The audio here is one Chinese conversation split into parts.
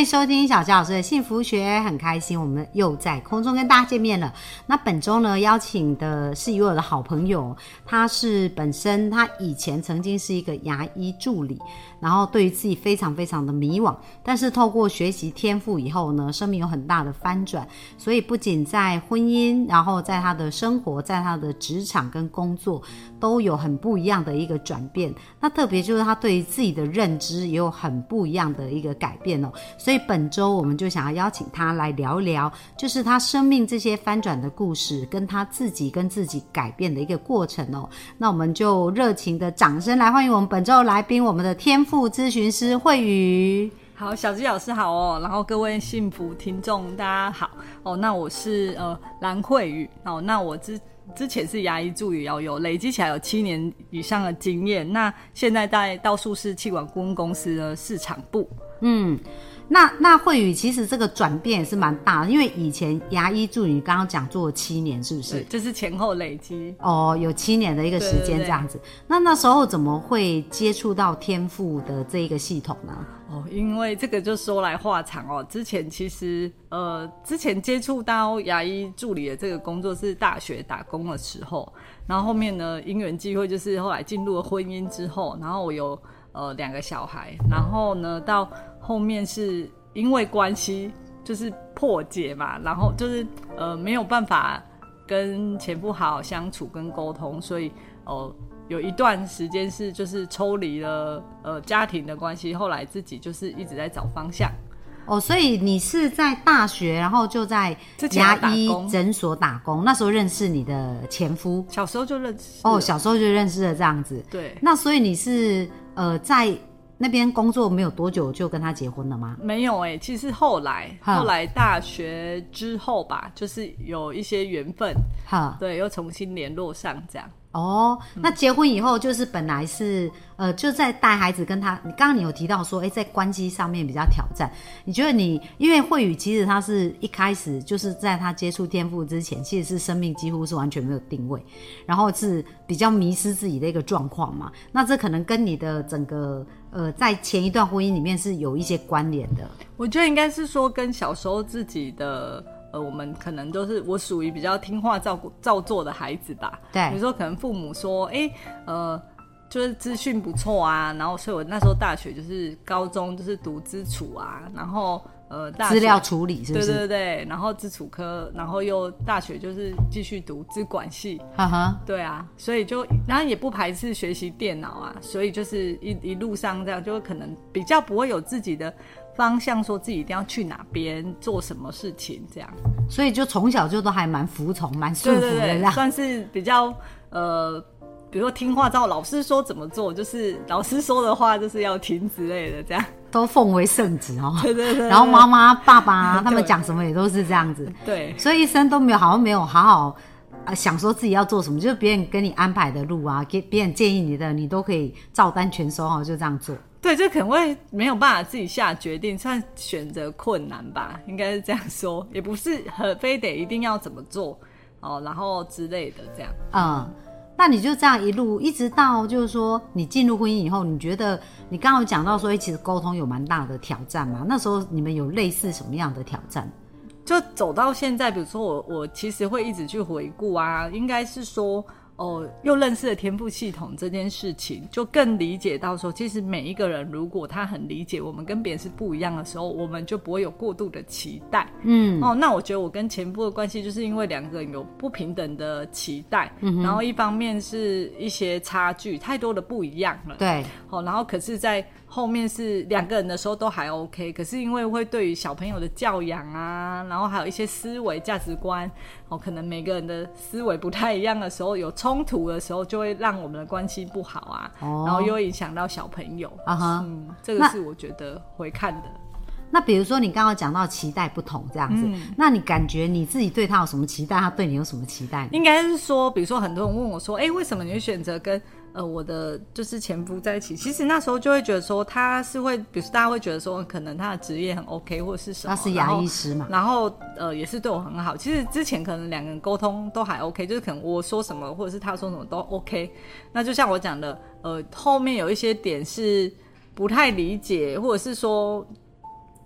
迎收听小纪老师的幸福学，很开心我们又在空中跟大家见面了。那本周呢，邀请的是一位我的好朋友，他是本身他以前曾经是一个牙医助理，然后对于自己非常非常的迷惘，但是透过学习天赋以后呢，生命有很大的翻转，所以不仅在婚姻，然后在他的生活，在他的职场跟工作都有很不一样的一个转变。那特别就是他对于自己的认知也有很不一样的一个改变哦。所以本周我们就想要邀请他来聊一聊，就是他生命这些翻转的故事，跟他自己跟自己改变的一个过程哦。那我们就热情的掌声来欢迎我们本周的来宾，我们的天赋咨询师慧宇。好，小鸡老师好哦，然后各位幸福听众大家好哦。那我是呃蓝慧宇哦，那我之之前是牙医助理，要有累积起来有七年以上的经验。那现在在道术士气管顾问公司的市场部，嗯。那那慧宇其实这个转变也是蛮大的，因为以前牙医助理刚刚讲做了七年，是不是？就是前后累积哦，有七年的一个时间这样子。那那时候怎么会接触到天赋的这一个系统呢？哦，因为这个就说来话长哦。之前其实呃，之前接触到牙医助理的这个工作是大学打工的时候，然后后面呢因缘机会就是后来进入了婚姻之后，然后我有。呃，两个小孩，然后呢，到后面是因为关系就是破解嘛，然后就是呃没有办法跟前夫好好相处跟沟通，所以哦有一段时间是就是抽离了呃家庭的关系，后来自己就是一直在找方向。哦，所以你是在大学，然后就在牙医诊所打工，那时候认识你的前夫，小时候就认识哦，小时候就认识了这样子。对，那所以你是呃在那边工作没有多久就跟他结婚了吗？没有哎，其实后来后来大学之后吧，就是有一些缘分，哈，对，又重新联络上这样。哦，那结婚以后就是本来是呃就在带孩子跟他，你刚刚你有提到说，哎，在关机上面比较挑战。你觉得你因为慧宇其实他是一开始就是在他接触天赋之前，其实是生命几乎是完全没有定位，然后是比较迷失自己的一个状况嘛。那这可能跟你的整个呃在前一段婚姻里面是有一些关联的。我觉得应该是说跟小时候自己的。呃，我们可能都是我属于比较听话、照顾、照做的孩子吧。对，比如说可能父母说，哎，呃，就是资讯不错啊，然后所以我那时候大学就是高中就是读资处啊，然后呃，资料处理是不是？对对对，然后资处科，然后又大学就是继续读资管系。哈哈，对啊，所以就然后也不排斥学习电脑啊，所以就是一一路上这样，就可能比较不会有自己的。方向说自己一定要去哪边做什么事情，这样，所以就从小就都还蛮服从、蛮顺服的，算是比较呃，比如说听话，照老师说怎么做，就是老师说的话就是要听之类的，这样都奉为圣旨哦。对对对。然后妈妈、爸爸他们讲什么也都是这样子。对。所以一生都没有好像没有好好啊想说自己要做什么，就是别人跟你安排的路啊，给别人建议你的，你都可以照单全收哦，就这样做。对，就可能会没有办法自己下决定，算选择困难吧，应该是这样说，也不是很非得一定要怎么做哦，然后之类的这样。嗯，那你就这样一路一直到就是说你进入婚姻以后，你觉得你刚刚讲到说，其实沟通有蛮大的挑战嘛？那时候你们有类似什么样的挑战？就走到现在，比如说我我其实会一直去回顾啊，应该是说。哦，又认识了天赋系统这件事情，就更理解到说，其实每一个人如果他很理解我们跟别人是不一样的时候，我们就不会有过度的期待。嗯，哦，那我觉得我跟前夫的关系，就是因为两个人有不平等的期待，然后一方面是一些差距太多的不一样了。对，哦，然后可是，在后面是两个人的时候都还 OK，可是因为会对于小朋友的教养啊，然后还有一些思维价值观，哦，可能每个人的思维不太一样的时候，有冲突的时候，就会让我们的关系不好啊，然后又影响到小朋友啊哈，嗯，这个是我觉得会看的。那比如说你刚刚讲到期待不同这样子，那你感觉你自己对他有什么期待？他对你有什么期待？应该是说，比如说很多人问我说，哎，为什么你会选择跟呃，我的就是前夫在一起，其实那时候就会觉得说他是会，比如大家会觉得说，可能他的职业很 OK 或者是什么，他是牙医师嘛，然后呃也是对我很好。其实之前可能两个人沟通都还 OK，就是可能我说什么或者是他说什么都 OK。那就像我讲的，呃，后面有一些点是不太理解，或者是说。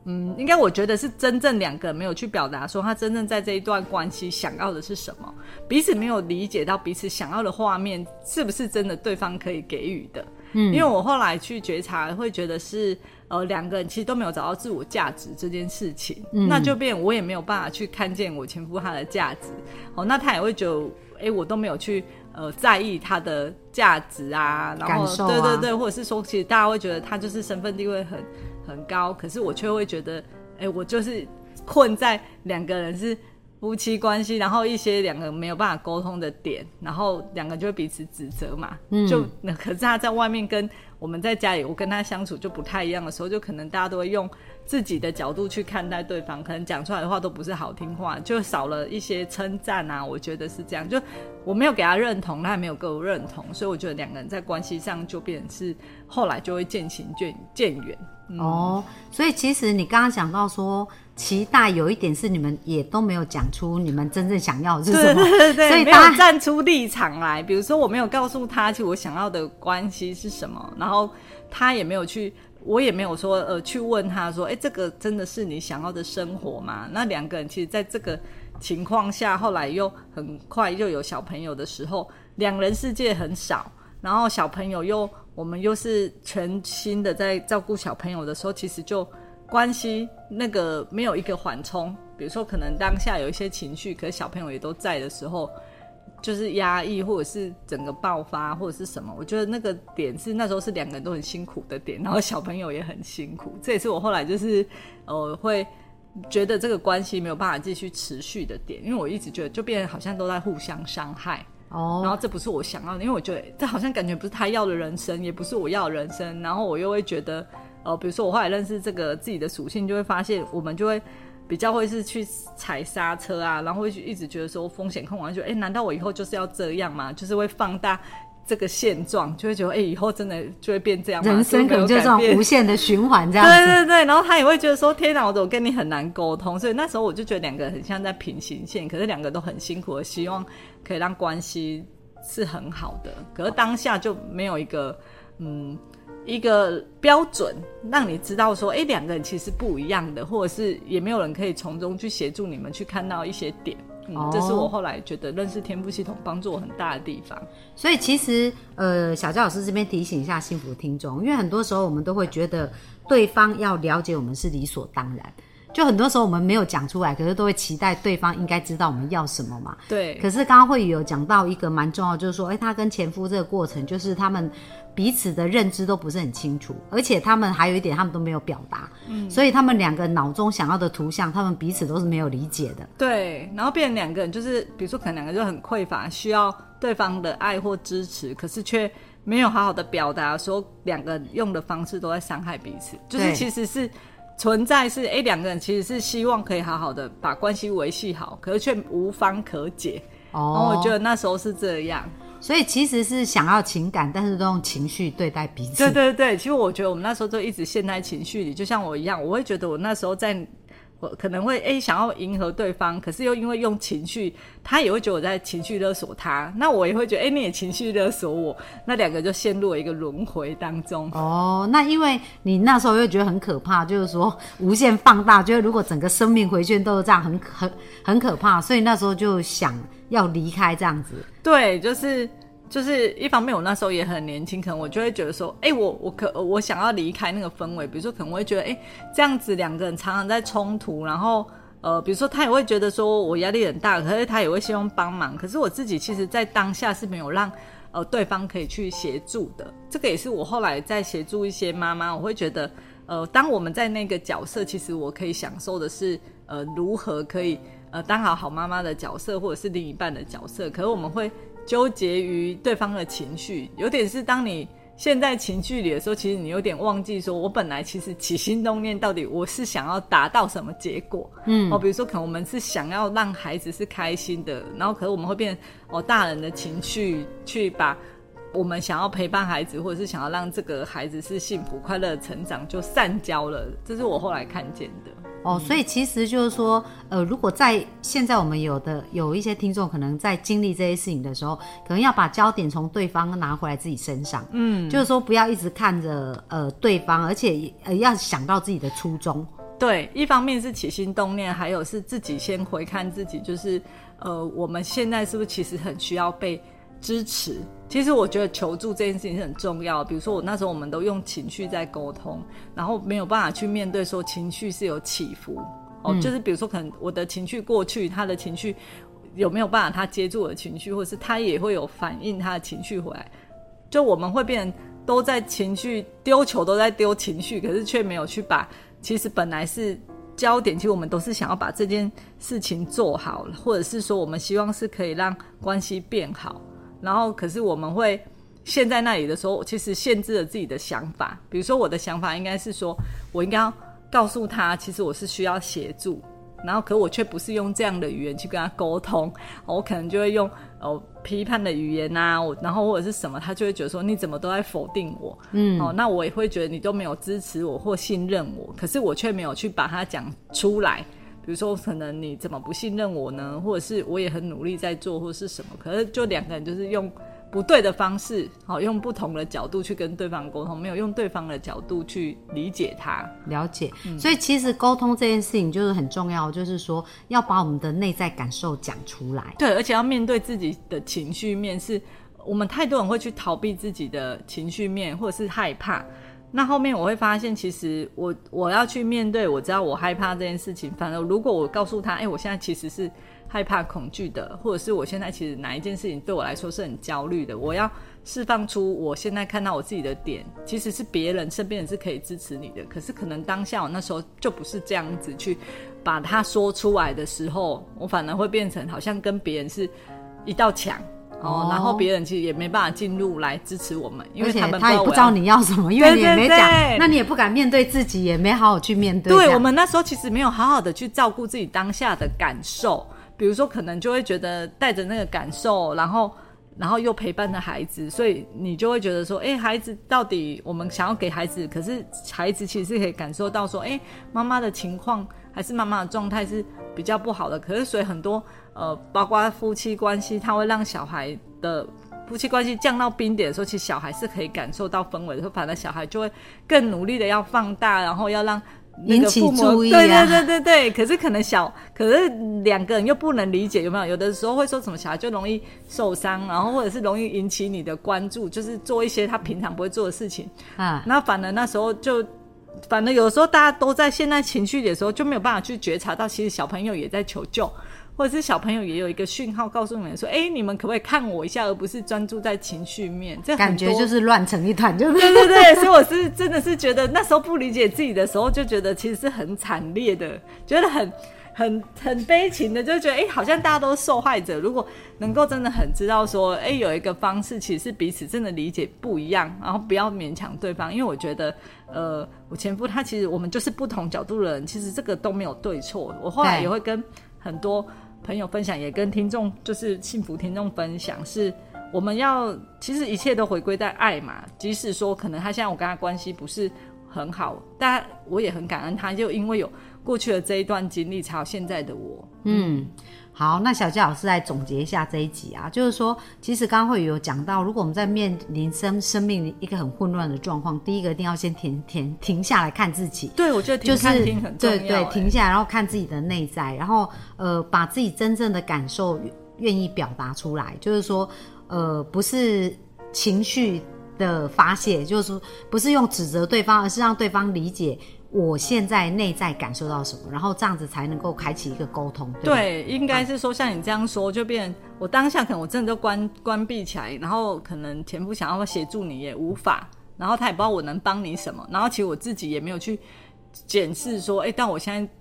嗯，应该我觉得是真正两个人没有去表达说他真正在这一段关系想要的是什么，彼此没有理解到彼此想要的画面是不是真的对方可以给予的。嗯，因为我后来去觉察，会觉得是呃两个人其实都没有找到自我价值这件事情，那就变我也没有办法去看见我前夫他的价值。哦，那他也会觉得，哎，我都没有去呃在意他的价值啊，然后对对对，或者是说，其实大家会觉得他就是身份地位很。很高，可是我却会觉得，哎，我就是困在两个人是夫妻关系，然后一些两个人没有办法沟通的点，然后两个就会彼此指责嘛。嗯，就那可是他在外面跟我们在家里，我跟他相处就不太一样的时候，就可能大家都会用自己的角度去看待对方，可能讲出来的话都不是好听话，就少了一些称赞啊。我觉得是这样，就我没有给他认同，他也没有给我认同，所以我觉得两个人在关系上就变成是后来就会渐行渐渐远。哦，所以其实你刚刚讲到说期待有一点是你们也都没有讲出你们真正想要的是什么，对对对，所以没有站出立场来。比如说我没有告诉他，其实我想要的关系是什么，然后他也没有去，我也没有说呃去问他说，哎，这个真的是你想要的生活吗？那两个人其实在这个情况下，后来又很快又有小朋友的时候，两人世界很少，然后小朋友又。我们又是全新的在照顾小朋友的时候，其实就关系那个没有一个缓冲。比如说，可能当下有一些情绪，可是小朋友也都在的时候，就是压抑或者是整个爆发或者是什么。我觉得那个点是那时候是两个人都很辛苦的点，然后小朋友也很辛苦。这也是我后来就是呃会觉得这个关系没有办法继续持续的点，因为我一直觉得就变得好像都在互相伤害。哦，然后这不是我想要的，因为我觉得这好像感觉不是他要的人生，也不是我要的人生。然后我又会觉得，呃，比如说我后来认识这个自己的属性，就会发现我们就会比较会是去踩刹车啊，然后会一直觉得说风险控完，就哎，难道我以后就是要这样吗？就是会放大。这个现状就会觉得，哎，以后真的就会变这样，人生可能就这种无限的循环这样子。对对对，然后他也会觉得说，天哪，我怎么跟你很难沟通？所以那时候我就觉得两个很像在平行线，可是两个都很辛苦的，希望可以让关系是很好的。可是当下就没有一个嗯一个标准，让你知道说，哎，两个人其实不一样的，或者是也没有人可以从中去协助你们去看到一些点。嗯，这是我后来觉得认识天赋系统帮助我很大的地方。所以其实，呃，小教老师这边提醒一下幸福听众，因为很多时候我们都会觉得对方要了解我们是理所当然，就很多时候我们没有讲出来，可是都会期待对方应该知道我们要什么嘛。对。可是刚刚会有讲到一个蛮重要，就是说，哎，他跟前夫这个过程，就是他们。彼此的认知都不是很清楚，而且他们还有一点，他们都没有表达，嗯，所以他们两个脑中想要的图像，他们彼此都是没有理解的。对，然后变成两个人，就是比如说，可能两个就很匮乏，需要对方的爱或支持，可是却没有好好的表达，说两个人用的方式都在伤害彼此，就是其实是存在是，哎，两个人其实是希望可以好好的把关系维系好，可是却无方可解。哦，然后我觉得那时候是这样。所以其实是想要情感，但是都用情绪对待彼此。对对对，其实我觉得我们那时候都一直陷在情绪里，就像我一样，我会觉得我那时候在，我可能会哎想要迎合对方，可是又因为用情绪，他也会觉得我在情绪勒索他，那我也会觉得哎你也情绪勒索我，那两个就陷入了一个轮回当中。哦，那因为你那时候又觉得很可怕，就是说无限放大，觉得如果整个生命回圈都是这样，很很很可怕，所以那时候就想。要离开这样子，对，就是就是一方面，我那时候也很年轻，可能我就会觉得说，哎，我我可我想要离开那个氛围，比如说可能我会觉得，哎，这样子两个人常常在冲突，然后呃，比如说他也会觉得说我压力很大，可是他也会希望帮忙，可是我自己其实在当下是没有让呃对方可以去协助的，这个也是我后来在协助一些妈妈，我会觉得，呃，当我们在那个角色，其实我可以享受的是，呃，如何可以。呃，当好好妈妈的角色，或者是另一半的角色，可是我们会纠结于对方的情绪，有点是当你现在情绪里的时候，其实你有点忘记说，我本来其实起心动念，到底我是想要达到什么结果？嗯，哦，比如说可能我们是想要让孩子是开心的，然后可是我们会变哦大人的情绪去把我们想要陪伴孩子，或者是想要让这个孩子是幸福快乐的成长，就散焦了。这是我后来看见的。哦，所以其实就是说，呃，如果在现在我们有的有一些听众，可能在经历这些事情的时候，可能要把焦点从对方拿回来自己身上，嗯，就是说不要一直看着呃对方，而且呃要想到自己的初衷。对，一方面是起心动念，还有是自己先回看自己，就是呃，我们现在是不是其实很需要被支持？其实我觉得求助这件事情是很重要。比如说我那时候我们都用情绪在沟通，然后没有办法去面对说情绪是有起伏哦，就是比如说可能我的情绪过去，他的情绪有没有办法他接住我的情绪，或者是他也会有反应他的情绪回来，就我们会变都在情绪丢球都在丢情绪，可是却没有去把。其实本来是焦点，其实我们都是想要把这件事情做好，或者是说我们希望是可以让关系变好。然后，可是我们会陷在那里的时候，其实限制了自己的想法。比如说，我的想法应该是说，我应该要告诉他，其实我是需要协助。然后，可我却不是用这样的语言去跟他沟通，我可能就会用哦批判的语言呐，我然后或者是什么，他就会觉得说你怎么都在否定我，嗯，哦，那我也会觉得你都没有支持我或信任我，可是我却没有去把它讲出来，比如说可能你怎么不信任我呢？或者是我也很努力在做，或是什么，可是就两个人就是用。不对的方式，好用不同的角度去跟对方沟通，没有用对方的角度去理解他、了解。所以其实沟通这件事情就是很重要，就是说要把我们的内在感受讲出来。对，而且要面对自己的情绪面，是我们太多人会去逃避自己的情绪面，或者是害怕。那后面我会发现，其实我我要去面对，我知道我害怕这件事情。反而如果我告诉他，哎，我现在其实是。害怕、恐惧的，或者是我现在其实哪一件事情对我来说是很焦虑的，我要释放出我现在看到我自己的点，其实是别人身边人是可以支持你的，可是可能当下我那时候就不是这样子去把它说出来的时候，我反而会变成好像跟别人是一道墙哦，然后别人其实也没办法进入来支持我们，因为他们他也不知道你要什么，因为你也没讲，那你也不敢面对自己，也没好好去面对。对我们那时候其实没有好好的去照顾自己当下的感受。比如说，可能就会觉得带着那个感受，然后，然后又陪伴着孩子，所以你就会觉得说，哎，孩子到底我们想要给孩子，可是孩子其实是可以感受到说，哎，妈妈的情况还是妈妈的状态是比较不好的。可是，所以很多呃，包括夫妻关系，他会让小孩的夫妻关系降到冰点的时候，其实小孩是可以感受到氛围的，反正小孩就会更努力的要放大，然后要让。引起注意啊！对对对对对，可是可能小，可是两个人又不能理解，有没有？有的时候会说什么小孩就容易受伤，然后或者是容易引起你的关注，就是做一些他平常不会做的事情啊。那反而那时候就，反正有时候大家都在现在情绪的时候，就没有办法去觉察到，其实小朋友也在求救。或者是小朋友也有一个讯号告诉你们说：“哎，你们可不可以看我一下，而不是专注在情绪面？”这感觉就是乱成一团，就对对对。所以我是真的是觉得那时候不理解自己的时候，就觉得其实是很惨烈的，觉得很很很悲情的，就觉得哎，好像大家都是受害者。如果能够真的很知道说，哎，有一个方式，其实彼此真的理解不一样，然后不要勉强对方。因为我觉得，呃，我前夫他其实我们就是不同角度的人，其实这个都没有对错。我后来也会跟很多。朋友分享也跟听众，就是幸福听众分享，是我们要其实一切都回归在爱嘛。即使说可能他现在我跟他关系不是很好，但我也很感恩他，就因为有过去的这一段经历，才有现在的我。嗯。好，那小佳老师来总结一下这一集啊，就是说，其实刚刚会有讲到，如果我们在面临生生命一个很混乱的状况，第一个一定要先停停停下来看自己。对，我觉得就是对对，停下来，然后看自己的内在，然后呃，把自己真正的感受愿意表达出来，就是说，呃，不是情绪的发泄，就是说，不是用指责对方，而是让对方理解。我现在内在感受到什么，然后这样子才能够开启一个沟通。对，应该是说像你这样说，就变我当下可能我真的就关关闭起来，然后可能前夫想要协助你也无法，然后他也不知道我能帮你什么，然后其实我自己也没有去检视说，哎，但我现在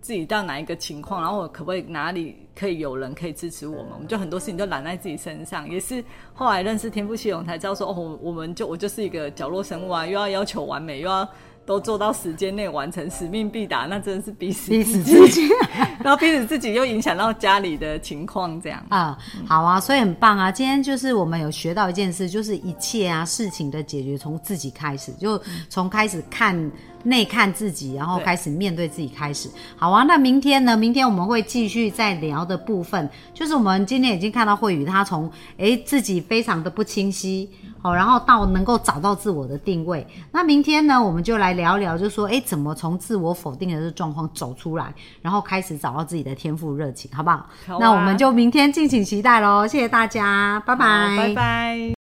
自己到哪一个情况，然后我可不可以哪里可以有人可以支持我们？我们就很多事情都揽在自己身上，也是后来认识天赋系统才知道说，哦，我们就我就是一个角落生物啊，又要要求完美，又要。都做到时间内完成，使命必达，那真的是逼死逼死自自己。然后逼死自己又影响到家里的情况，这样。啊、好啊，所以很棒啊！今天就是我们有学到一件事，就是一切啊事情的解决从自己开始，就从开始看内看自己，然后对开始面对自己开始。好啊，那明天呢？明天我们会继续再聊的部分，就是我们今天已经看到慧宇他从诶自己非常的不清晰，好，然后到能够找到自我的定位。那明天呢，我们就来聊聊，就说哎怎么从自我否定的这个状况走出来，然后开始找到自己的天赋热情，好不好？好啊那我们就明天敬请期待喽，谢谢大家，拜拜，拜拜。